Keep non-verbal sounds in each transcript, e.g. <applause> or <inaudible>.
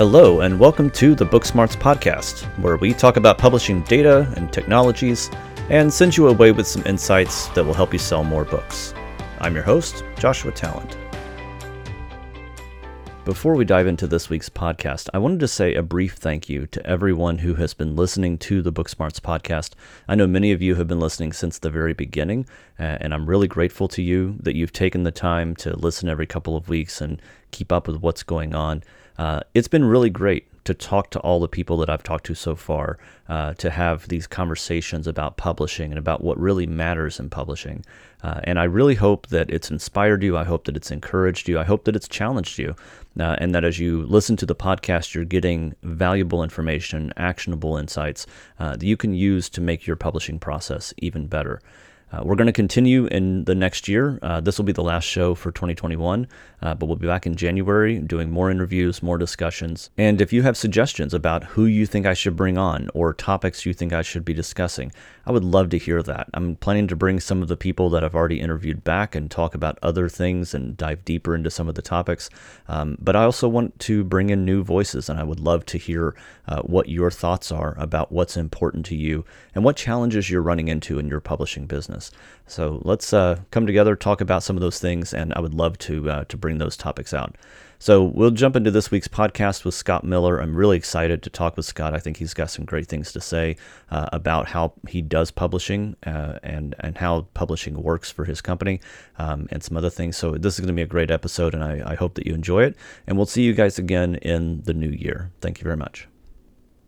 Hello, and welcome to the Booksmarts podcast, where we talk about publishing data and technologies and send you away with some insights that will help you sell more books. I'm your host, Joshua Tallent. Before we dive into this week's podcast, I wanted to say a brief thank you to everyone who has been listening to the Booksmarts podcast. I know many of you have been listening since the very beginning, and I'm really grateful to you that you've taken the time to listen every couple of weeks and keep up with what's going on. Uh, it's been really great to talk to all the people that I've talked to so far, uh, to have these conversations about publishing and about what really matters in publishing. Uh, and I really hope that it's inspired you. I hope that it's encouraged you. I hope that it's challenged you. Uh, and that as you listen to the podcast, you're getting valuable information, actionable insights uh, that you can use to make your publishing process even better. Uh, we're going to continue in the next year. Uh, this will be the last show for 2021, uh, but we'll be back in January doing more interviews, more discussions. And if you have suggestions about who you think I should bring on or topics you think I should be discussing, I would love to hear that. I'm planning to bring some of the people that I've already interviewed back and talk about other things and dive deeper into some of the topics. Um, but I also want to bring in new voices, and I would love to hear uh, what your thoughts are about what's important to you and what challenges you're running into in your publishing business business. So let's uh, come together, talk about some of those things, and I would love to uh, to bring those topics out. So we'll jump into this week's podcast with Scott Miller. I'm really excited to talk with Scott. I think he's got some great things to say uh, about how he does publishing uh, and and how publishing works for his company um, and some other things. So this is going to be a great episode, and I, I hope that you enjoy it. And we'll see you guys again in the new year. Thank you very much.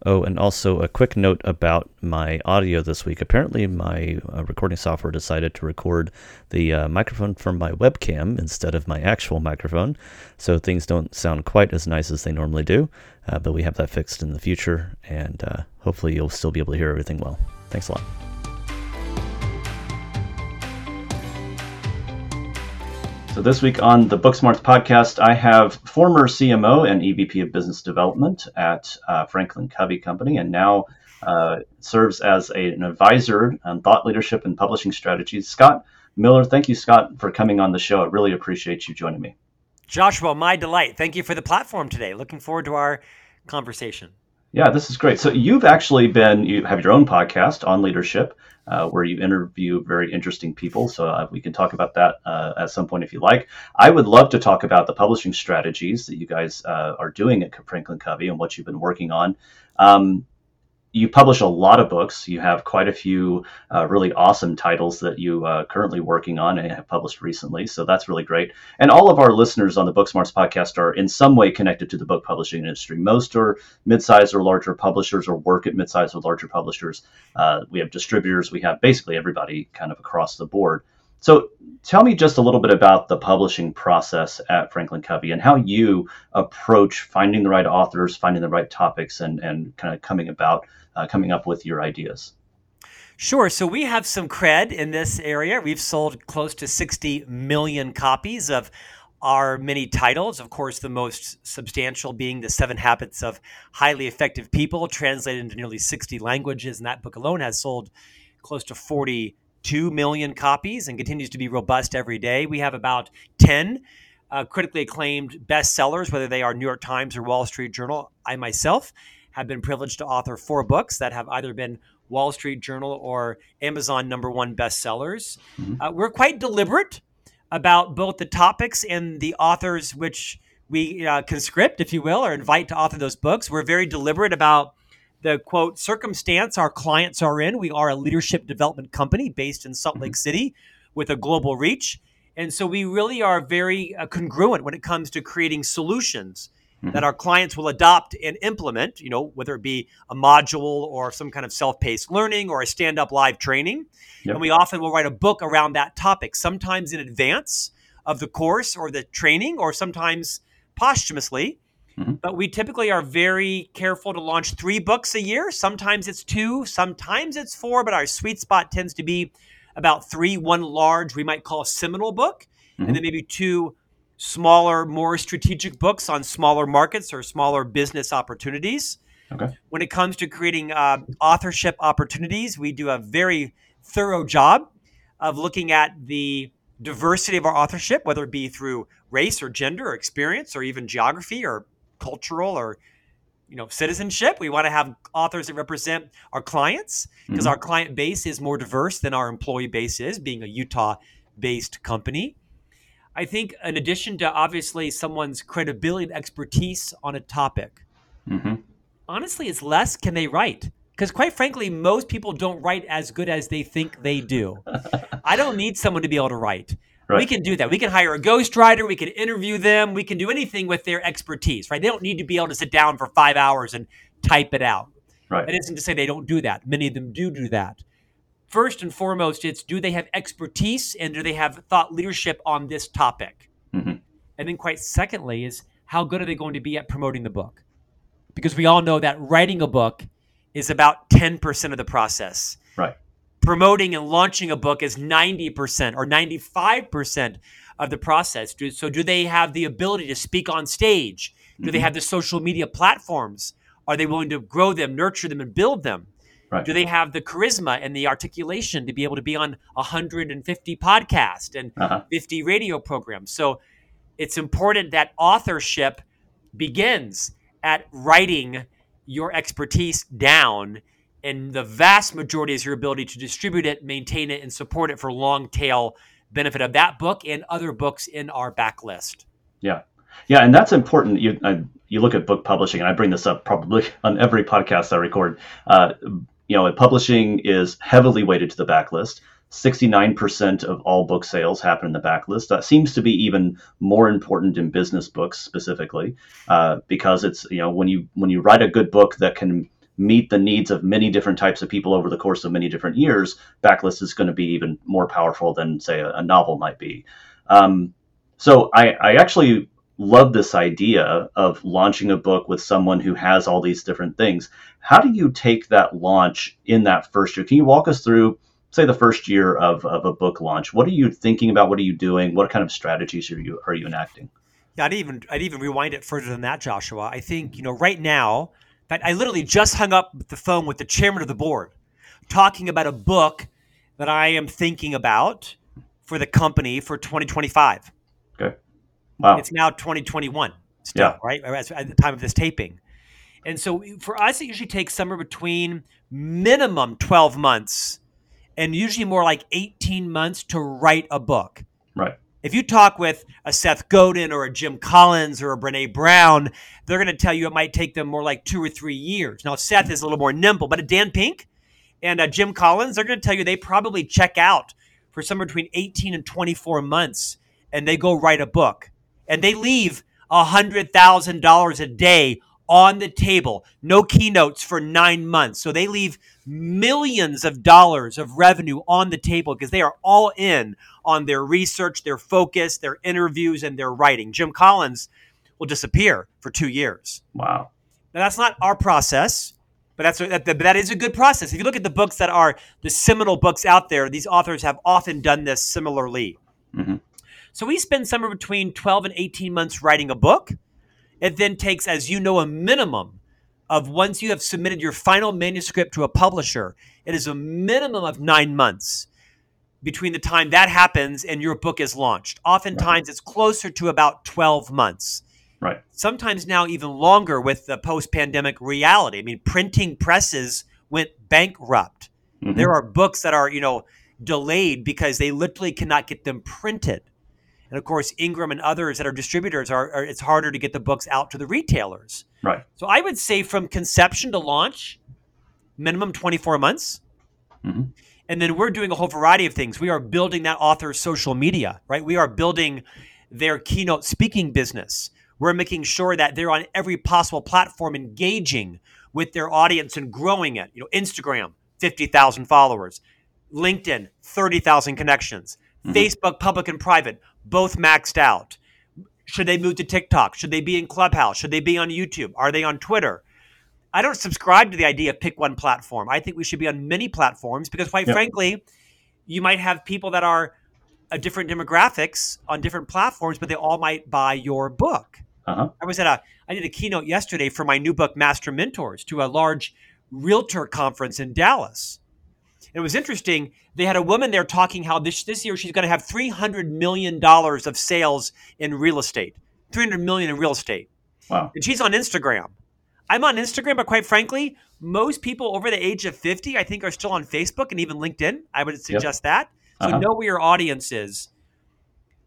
Oh, and also a quick note about my audio this week. Apparently, my uh, recording software decided to record the uh, microphone from my webcam instead of my actual microphone, so things don't sound quite as nice as they normally do. Uh, but we have that fixed in the future, and uh, hopefully, you'll still be able to hear everything well. Thanks a lot. So, this week on the Booksmarts podcast, I have former CMO and EVP of Business Development at uh, Franklin Covey Company, and now uh, serves as a, an advisor on thought leadership and publishing strategies. Scott Miller, thank you, Scott, for coming on the show. I really appreciate you joining me. Joshua, my delight. Thank you for the platform today. Looking forward to our conversation. Yeah, this is great. So you've actually been you have your own podcast on leadership uh, where you interview very interesting people. So uh, we can talk about that uh, at some point if you like. I would love to talk about the publishing strategies that you guys uh, are doing at Franklin Covey and what you've been working on. Um, you publish a lot of books. You have quite a few uh, really awesome titles that you uh, currently working on and have published recently. So that's really great. And all of our listeners on the Booksmarts podcast are in some way connected to the book publishing industry. Most are mid-sized or larger publishers or work at mid-sized or larger publishers. Uh, we have distributors. We have basically everybody kind of across the board. So tell me just a little bit about the publishing process at Franklin Covey and how you approach finding the right authors, finding the right topics, and, and kind of coming about uh, coming up with your ideas. Sure. So we have some cred in this area. We've sold close to 60 million copies of our many titles. Of course, the most substantial being The Seven Habits of Highly Effective People, translated into nearly 60 languages. And that book alone has sold close to 42 million copies and continues to be robust every day. We have about 10 uh, critically acclaimed bestsellers, whether they are New York Times or Wall Street Journal. I myself have been privileged to author four books that have either been Wall Street Journal or Amazon number one bestsellers. Mm-hmm. Uh, we're quite deliberate about both the topics and the authors which we uh, conscript, if you will, or invite to author those books. We're very deliberate about the quote circumstance our clients are in. We are a leadership development company based in Salt Lake mm-hmm. City with a global reach. And so we really are very uh, congruent when it comes to creating solutions mm-hmm. that our clients will adopt and implement, you know, whether it be a module or some kind of self-paced learning or a stand-up live training. Yep. And we often will write a book around that topic, sometimes in advance of the course or the training, or sometimes posthumously. Mm-hmm. But we typically are very careful to launch three books a year. Sometimes it's two, sometimes it's four, but our sweet spot tends to be about three, one large, we might call a seminal book, mm-hmm. and then maybe two smaller, more strategic books on smaller markets or smaller business opportunities. Okay. When it comes to creating uh, authorship opportunities, we do a very thorough job of looking at the diversity of our authorship, whether it be through race or gender or experience or even geography or cultural or you know citizenship. We want to have authors that represent our clients because Mhm. our client base is more diverse than our employee base is, being a Utah-based company. I think, in addition to obviously someone's credibility and expertise on a topic, hmm honestly, it's less can they write? Because quite frankly, most people don't write as good as they think they do. <laughs> I don't need someone to be able to write. We can do that. We can hire a ghostwriter. We can interview them. We can do anything with their expertise, right? They don't need to be able to sit down for five hours and type it out. Right. That isn't to say they don't do that. Many of them do do that. First and foremost, it's do they have expertise and do they have thought leadership on this topic? Mhm. And then, quite secondly, is how good are they going to be at promoting the book? Because we all know that writing a book is about 10% of the process. Right. Promoting and launching a book is 90% or 95% of the process. So, do they have the ability to speak on stage? Do they Mhm. have the social media platforms? Are they willing to grow them, nurture them, and build them? Right. Do they have the charisma and the articulation to be able to be on 150 podcasts and Uh-huh. 50 radio programs? So it's important that authorship begins at writing your expertise down, and the vast majority is your ability to distribute it, maintain it, and support it for long tail benefit of that book and other books in our backlist. Yeah, yeah, and that's important. You I, you look at book publishing, and I bring this up probably <laughs> on every podcast I record. Uh, you know, publishing is heavily weighted to the backlist. 69% of all book sales happen in the backlist. That seems to be even more important in business books specifically, uh, because it's you know when you when you write a good book that can meet the needs of many different types of people over the course of many different years, backlist is going to be even more powerful than say a, a novel might be. Um, so I, I actually love this idea of launching a book with someone who has all these different things. How do you take that launch in that first year? Can you walk us through, say, the first year of, of a book launch? What are you thinking about? What are you doing? What kind of strategies are you are you enacting? Yeah, I'd even I'd even rewind it further than that, Joshua. I think you know right now that I literally just hung up the phone with the chairman of the board, talking about a book that I am thinking about for the company for 2025. Wow. It's now 2021 still, Yeah. right? At the time of this taping. And so for us, it usually takes somewhere between minimum 12 months and usually more like 18 months to write a book. right. If you talk with a Seth Godin or a Jim Collins or a Brene Brown, they're going to tell you it might take them more like two or three years. Now, Seth is a little more nimble, but a Dan Pink and a Jim Collins, they're going to tell you they probably check out for somewhere between 18 and 24 months and they go write a book. And they leave a $100,000 a day on the table, no keynotes for nine months. So they leave millions of dollars of revenue on the table because they are all in on their research, their focus, their interviews, and their writing. Jim Collins will disappear for two years. Wow. Now that's not our process, but that's that, that, that is a good process. If you look at the books that are the seminal books out there, these authors have often done this similarly. Mhm. So we spend somewhere between 12 and 18 months writing a book. It then takes, as you know, a minimum of once you have submitted your final manuscript to a publisher, it is a minimum of nine months between the time that happens and your book is launched. Oftentimes, it's closer to about 12 months Right. sometimes now even longer with the post-pandemic reality. I mean, printing presses went bankrupt. Mhm. There are books that are, you know, delayed because they literally cannot get them printed. And of course, Ingram and others that are distributors are, are it's harder to get the books out to the retailers. Right. So I would say from conception to launch, minimum 24 months. Mhm. And then we're doing a whole variety of things. We are building that author's social media, right? We are building their keynote speaking business. We're making sure that they're on every possible platform engaging with their audience and growing it. You know, Instagram, 50,000 followers, LinkedIn, 30,000 connections, Mhm. Facebook public and private, both maxed out. Should they move to TikTok? Should they be in Clubhouse? Should they be on YouTube? Are they on Twitter? I don't subscribe to the idea of pick one platform. I think we should be on many platforms because, quite Yep. frankly, you might have people that are a different demographics on different platforms, but they all might buy your book. Uh-huh. I was at a I did a keynote yesterday for my new book, Master Mentors, to a large realtor conference in Dallas. It was interesting. They had a woman there talking how this this year she's going to have three hundred million dollars of sales in real estate. Three hundred million in real estate, Wow. and she's on Instagram. I'm on Instagram, but quite frankly, most people over the age of 50, I think, are still on Facebook and even LinkedIn. I would suggest that. So Uh-huh. know where your audience is.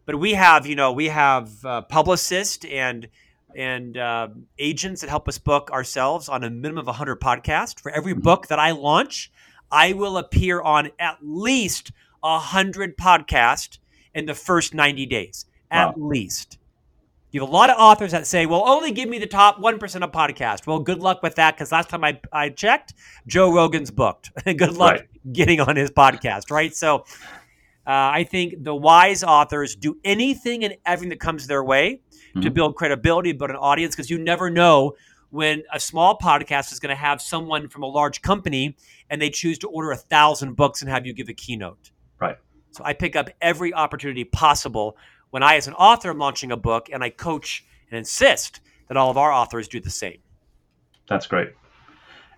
But we have, you know, we have uh, publicists and and uh, agents that help us book ourselves on a minimum of 100 podcasts. For every book that I launch, I will appear on at least 100 podcasts in the first 90 days. At least. You have a lot of authors that say, well, only give me the top 1% of podcast. Well, good luck with that because last time I, I checked, Joe Rogan's booked. <laughs> good luck Right. getting on his podcast, right? So uh, I think the wise authors do anything and everything that comes their way to Mhm. build credibility, build an audience, because you never know when a small podcast is going to have someone from a large company and they choose to order a thousand books and have you give a keynote. Right. So I pick up every opportunity possible when I, as an author, am launching a book, and I coach and insist that all of our authors do the same. That's great.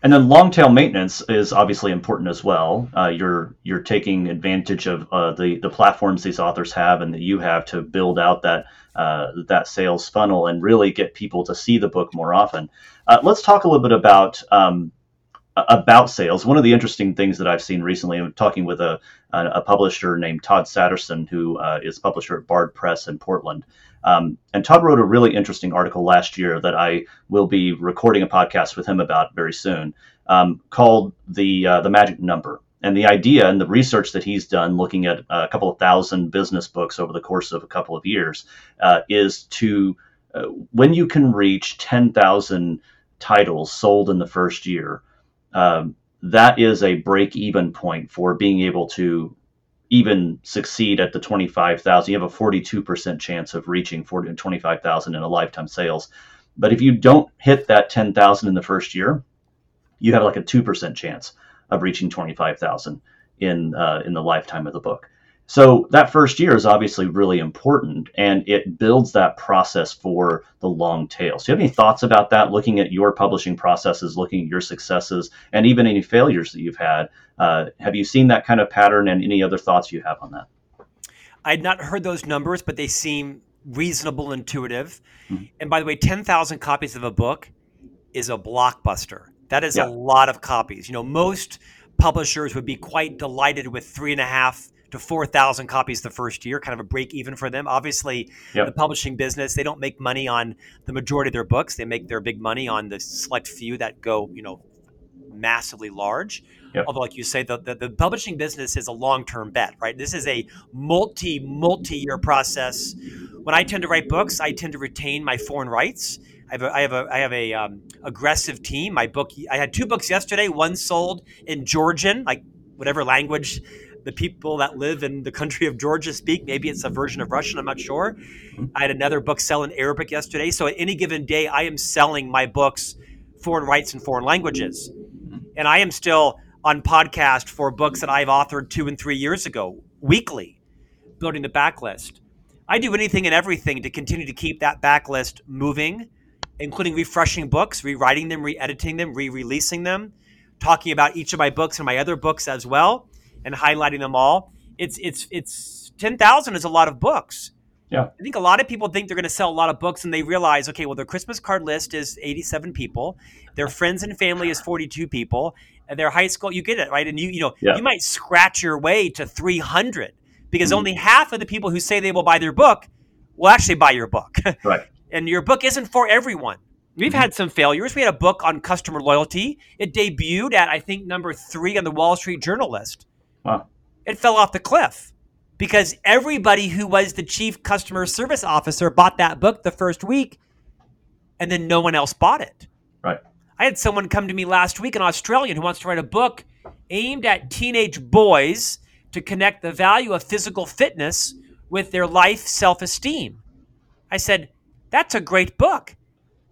And then long tail maintenance is obviously important as well. Uh, you're you're taking advantage of uh, the the platforms these authors have and that you have to build out that uh, that sales funnel and really get people to see the book more often. Uh, let's talk a little bit about um, about sales. One of the interesting things that I've seen recently, I'm talking with a a, publisher named Todd Sattersten, who uh, is publisher at Bard Press in Portland. Um, and Todd wrote a really interesting article last year that I will be recording a podcast with him about very soon, um, called the uh, the magic number. And the idea and the research that he's done, looking at a couple of thousand business books over the course of a couple of years, uh, is to uh, when you can reach ten thousand titles sold in the first year, um, that is a break even point for being able to even succeed at the 25,000, you have a 42% chance of reaching 40 25,000 in a lifetime sales. But if you don't hit that 10,000 in the first year, you have like a 2% chance of reaching 25,000 in uh, in the lifetime of the book. So that first year is obviously really important and it builds that process for the long tail. So you have any thoughts about that looking at your publishing processes, looking at your successes and even any failures that you've had? Uh, have you seen that kind of pattern and any other thoughts you have on that? I had not heard those numbers, but they seem reasonable, intuitive. Mhm. And by the way, 10,000 copies of a book is a blockbuster. That is Yeah. a lot of copies. You know, most publishers would be quite delighted with three and a half to 4,000 copies the first year, kind of a break even for them. Obviously, Yep. the publishing business, they don't make money on the majority of their books. They make their big money on the select few that go, you know, massively large. Yep. Although, like you say, the, the, the publishing business is a long term bet, right? This is a multi, multi year process. When I tend to write books, I tend to retain my foreign rights. I have a, I have a, I have a um, aggressive team. My book, I had two books yesterday. One sold in Georgian, like whatever language the people that live in the country of Georgia speak. Maybe it's a version of Russian. I'm not sure. Mm-hmm. I had another book sell in Arabic yesterday. So at any given day, I am selling my books foreign rights in foreign languages. Mm-hmm. And I am still on podcast for books that I've authored two and three years ago, weekly, building the backlist. I do anything and everything to continue to keep that backlist moving, including refreshing books, rewriting them, re editing them, re releasing them, talking about each of my books and my other books as well, and highlighting them all. It's, it's, it's 10,000 is a lot of books. Yeah. I think a lot of people think they're going to sell a lot of books and they realize, okay, well, their Christmas card list is 87 people, their friends and family is 42 people, and their high school, you get it, right? And you, you know, Yeah. you might scratch your way to 300 because Mhm. only half of the people who say they will buy their book will actually buy your book. <laughs> Right. and your book isn't for everyone. We've had some failures. We had a book on customer loyalty. It debuted at, I think, number three on the Wall Street Journal list Wow. it fell off the cliff because everybody who was the chief customer service officer bought that book the first week and then no one else bought it. Right. I had someone come to me last week, an Australian who wants to write a book aimed at teenage boys to connect the value of physical fitness with their life self esteem. I said, That's a great book.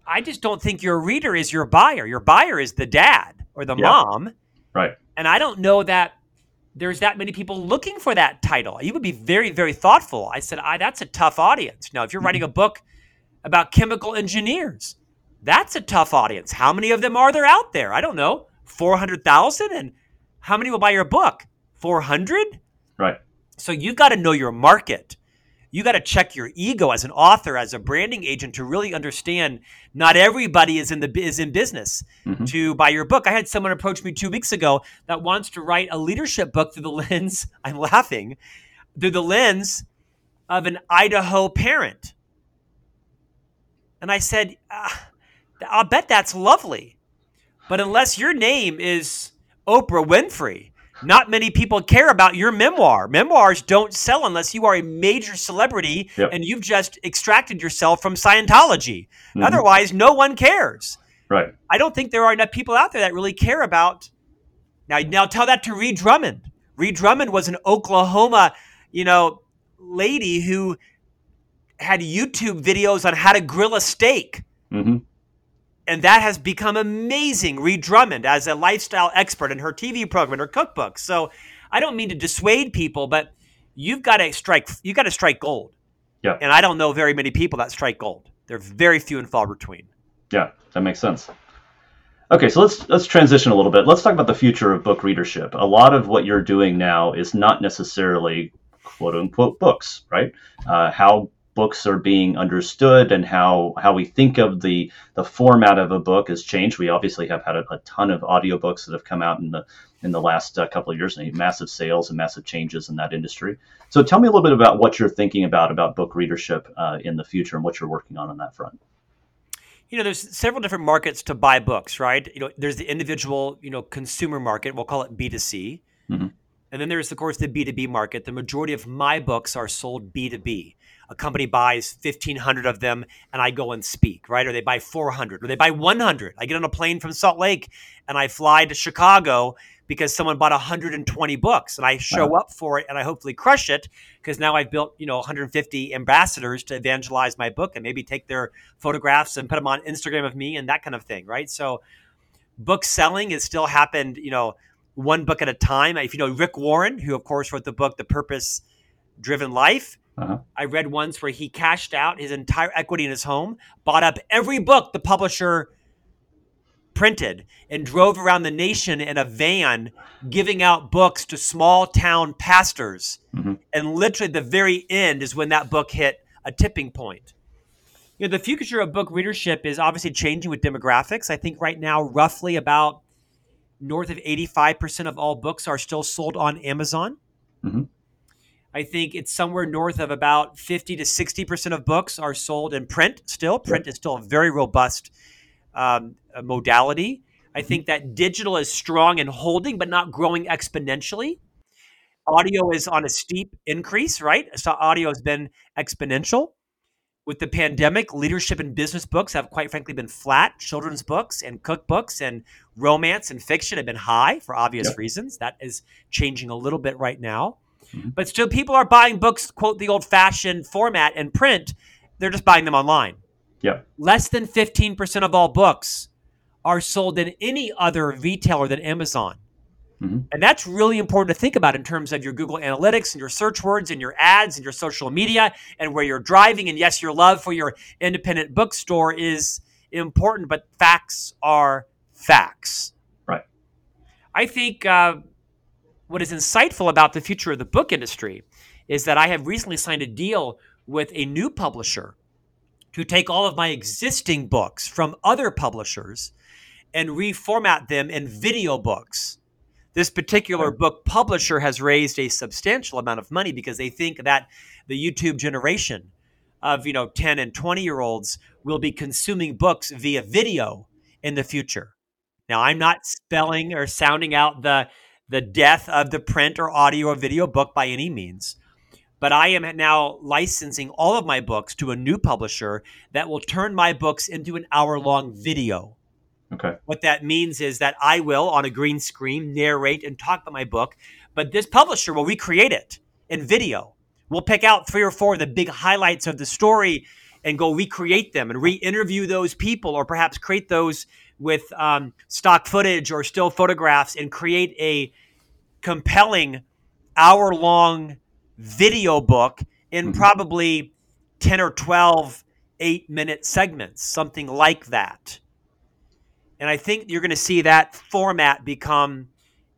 I just don't think your reader is your buyer. Your buyer is the dad or the Yeah. mom. Right. And I don't know that there's that many people looking for that title. You would be very, very thoughtful. I said, I, that's a tough audience. Now, if you're writing a mm-hmm. book about chemical engineers, that's a tough audience. How many of them are there out there? I don't know. 400,000? And how many will buy your book? 400? Right. So you've got to know your market. You got to check your ego as an author, as a branding agent, to really understand not everybody is in the is in business mm-hmm. to buy your book. I had someone approach me two weeks ago that wants to write a leadership book through the <laughs> lens. I'm laughing through the lens of an Idaho parent, and I said, ah, "I'll bet that's lovely, but unless your name is Oprah Winfrey." Not many people care about your memoir. Memoirs don't sell unless you are a major celebrity yep. and you've just extracted yourself from Scientology. Mm-hmm. Otherwise, no one cares. Right. I don't think there are enough people out there that really care about. Now, now tell that to Ree Drummond. Ree Drummond was an Oklahoma, you know, lady who had YouTube videos on how to grill a steak. Mm-hmm. And that has become amazing. Ree Drummond as a lifestyle expert in her TV program and her cookbook. So I don't mean to dissuade people, but you've got to strike you got to strike gold. Yeah. And I don't know very many people that strike gold. They're very few and far between. Yeah, that makes sense. Okay, so let's let's transition a little bit. Let's talk about the future of book readership. A lot of what you're doing now is not necessarily quote unquote books, right? Uh, how books are being understood and how how we think of the the format of a book has changed. We obviously have had a, a ton of audiobooks that have come out in the in the last uh, couple of years, and massive sales and massive changes in that industry. So, tell me a little bit about what you're thinking about about book readership uh, in the future and what you're working on on that front. You know, there's several different markets to buy books, right? You know, there's the individual, you know, consumer market. We'll call it B2C. Mm-hmm. And then there's, of course, the B2B market. The majority of my books are sold B2B a company buys 1500 of them and I go and speak, right? Or they buy 400 or they buy 100. I get on a plane from Salt Lake and I fly to Chicago because someone bought 120 books and I show wow. up for it and I hopefully crush it because now I've built, you know, 150 ambassadors to evangelize my book and maybe take their photographs and put them on Instagram of me and that kind of thing, right? So book selling has still happened, you know, one book at a time. If you know Rick Warren, who of course wrote the book The Purpose Driven Life, uh-huh. I read once where he cashed out his entire equity in his home, bought up every book the publisher printed, and drove around the nation in a van giving out books to small town pastors. Mm-hmm. And literally, the very end is when that book hit a tipping point. You know, the future of book readership is obviously changing with demographics. I think right now, roughly about north of 85% of all books are still sold on Amazon. Mm-hmm. I think it's somewhere north of about 50 to 60% of books are sold in print still. Print is still a very robust um, modality. I think that digital is strong and holding, but not growing exponentially. Audio is on a steep increase, right? So audio has been exponential. With the pandemic, leadership and business books have quite frankly been flat. Children's books and cookbooks and romance and fiction have been high for obvious yep. reasons. That is changing a little bit right now. Mm-hmm. But still, people are buying books, quote, the old fashioned format and print. They're just buying them online. Yeah. Less than 15% of all books are sold in any other retailer than Amazon. Mm-hmm. And that's really important to think about in terms of your Google Analytics and your search words and your ads and your social media and where you're driving. And yes, your love for your independent bookstore is important, but facts are facts. Right. I think uh, what is insightful about the future of the book industry is that I have recently signed a deal with a new publisher to take all of my existing books from other publishers and reformat them in video books. This particular book publisher has raised a substantial amount of money because they think that the YouTube generation of, you know, 10 and 20 year olds will be consuming books via video in the future. Now, I'm not spelling or sounding out the the death of the print or audio or video book by any means. But I am now licensing all of my books to a new publisher that will turn my books into an hour long video. Okay. What that means is that I will, on a green screen, narrate and talk about my book, but this publisher will recreate it in video. We'll pick out three or four of the big highlights of the story and go recreate them and re interview those people or perhaps create those with um, stock footage or still photographs and create a compelling hour long video book in mm-hmm. probably 10 or 12 eight minute segments, something like that. And I think you're going to see that format become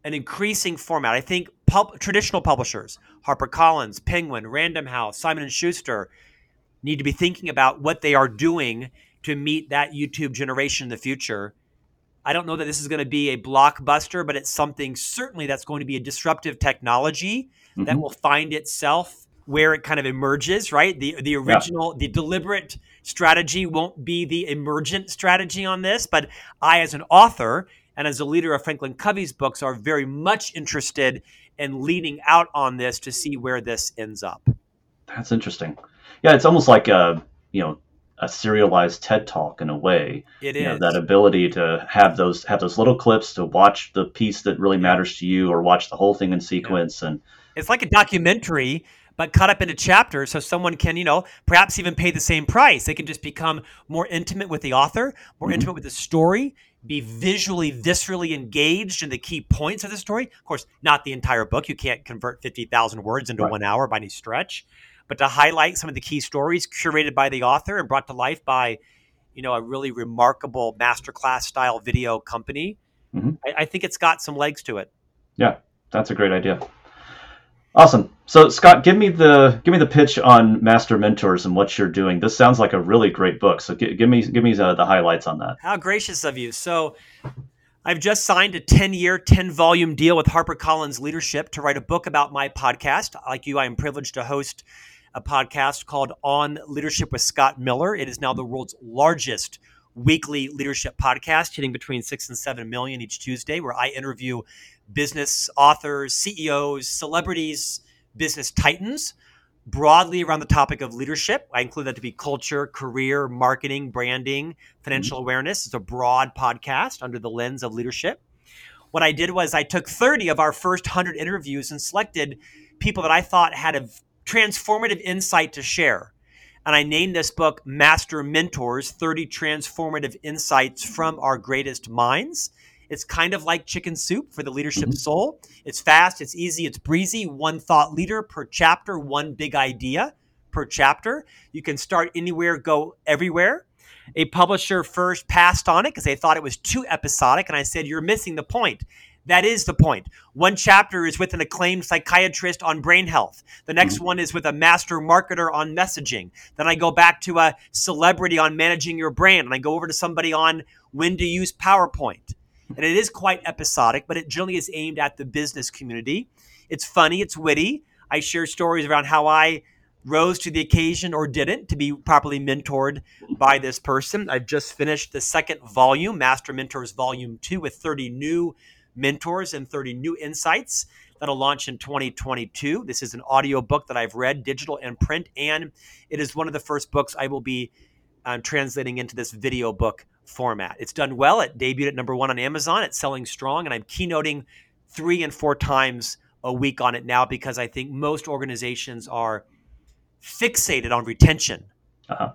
an increasing format. I think pub- traditional publishers, HarperCollins, Penguin, Random House, Simon and Schuster, need to be thinking about what they are doing to meet that YouTube generation in the future. I don't know that this is going to be a blockbuster, but it's something certainly that's going to be a disruptive technology mm-hmm. that will find itself where it kind of emerges, right? The the original, yeah. the deliberate strategy won't be the emergent strategy on this, but I as an author and as a leader of Franklin Covey's books are very much interested in leading out on this to see where this ends up. That's interesting. Yeah, it's almost like a, you know, a serialized TED talk in a way. It you is know, that ability to have those have those little clips to watch the piece that really matters to you, or watch the whole thing in sequence. Yeah. And it's like a documentary, but cut up into chapters, so someone can you know perhaps even pay the same price. They can just become more intimate with the author, more mm-hmm. intimate with the story, be visually, viscerally engaged in the key points of the story. Of course, not the entire book. You can't convert fifty thousand words into right. one hour by any stretch but to highlight some of the key stories curated by the author and brought to life by, you know, a really remarkable masterclass style video company. Mm-hmm. I, I think it's got some legs to it. Yeah, that's a great idea. Awesome. So Scott, give me the give me the pitch on Master Mentors and what you're doing. This sounds like a really great book. So give, give me give me the, the highlights on that. How gracious of you. So I've just signed a 10 year, 10 volume deal with HarperCollins Leadership to write a book about my podcast. Like you, I am privileged to host a podcast called On Leadership with Scott Miller. It is now the world's largest weekly leadership podcast, hitting between six and seven million each Tuesday, where I interview business authors, CEOs, celebrities, business titans broadly around the topic of leadership. I include that to be culture, career, marketing, branding, financial mm-hmm. awareness. It's a broad podcast under the lens of leadership. What I did was I took 30 of our first 100 interviews and selected people that I thought had a transformative insight to share. And I named this book Master Mentors 30 Transformative Insights from Our Greatest Minds. It's kind of like chicken soup for the leadership mm-hmm. soul. It's fast, it's easy, it's breezy. One thought leader per chapter, one big idea per chapter. You can start anywhere, go everywhere. A publisher first passed on it because they thought it was too episodic. And I said, You're missing the point. That is the point. One chapter is with an acclaimed psychiatrist on brain health. The next mm-hmm. one is with a master marketer on messaging. Then I go back to a celebrity on managing your brand. And I go over to somebody on when to use PowerPoint. And it is quite episodic, but it generally is aimed at the business community. It's funny, it's witty. I share stories around how I rose to the occasion or didn't to be properly mentored by this person. I've just finished the second volume, Master Mentors Volume 2, with 30 new mentors and 30 new insights that'll launch in 2022. This is an audio book that I've read, digital and print, and it is one of the first books I will be um, translating into this video book format. It's done well. It debuted at number one on Amazon. It's selling strong, and I'm keynoting three and four times a week on it now because I think most organizations are fixated on retention. Uh-huh.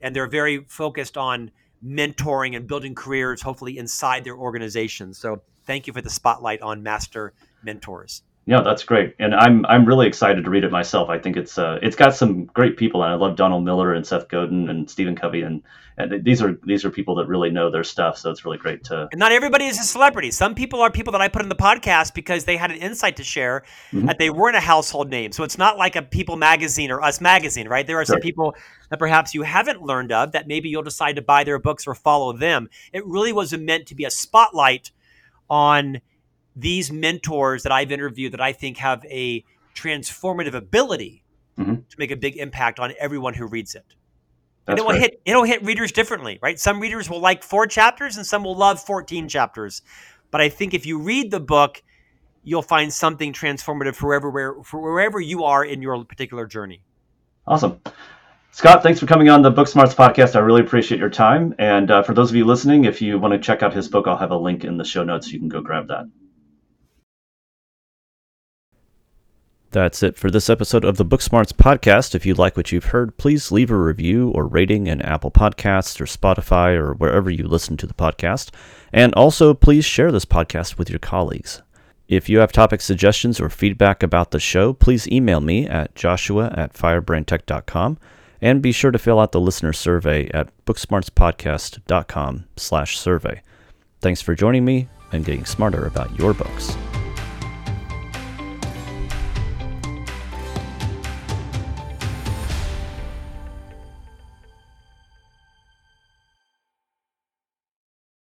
And they're very focused on mentoring and building careers, hopefully inside their organizations. So thank you for the spotlight on master mentors. Yeah, that's great, and I'm I'm really excited to read it myself. I think it's uh it's got some great people, and I love Donald Miller and Seth Godin and Stephen Covey, and, and these are these are people that really know their stuff. So it's really great to. And not everybody is a celebrity. Some people are people that I put in the podcast because they had an insight to share mm-hmm. that they weren't a household name. So it's not like a People magazine or Us magazine, right? There are sure. some people that perhaps you haven't learned of that maybe you'll decide to buy their books or follow them. It really was meant to be a spotlight on these mentors that I've interviewed that I think have a transformative ability mm-hmm. to make a big impact on everyone who reads it. That's and it will hit it'll hit readers differently, right? Some readers will like four chapters and some will love 14 chapters. But I think if you read the book, you'll find something transformative for wherever, for wherever you are in your particular journey. Awesome. Scott, thanks for coming on the Book Smarts podcast. I really appreciate your time. And uh, for those of you listening, if you want to check out his book, I'll have a link in the show notes. You can go grab that. That's it for this episode of the Book Smarts podcast. If you like what you've heard, please leave a review or rating in Apple Podcasts or Spotify or wherever you listen to the podcast. And also, please share this podcast with your colleagues. If you have topic suggestions or feedback about the show, please email me at joshua at firebrandtech.com and be sure to fill out the listener survey at booksmartspodcast.com slash survey. Thanks for joining me and getting smarter about your books.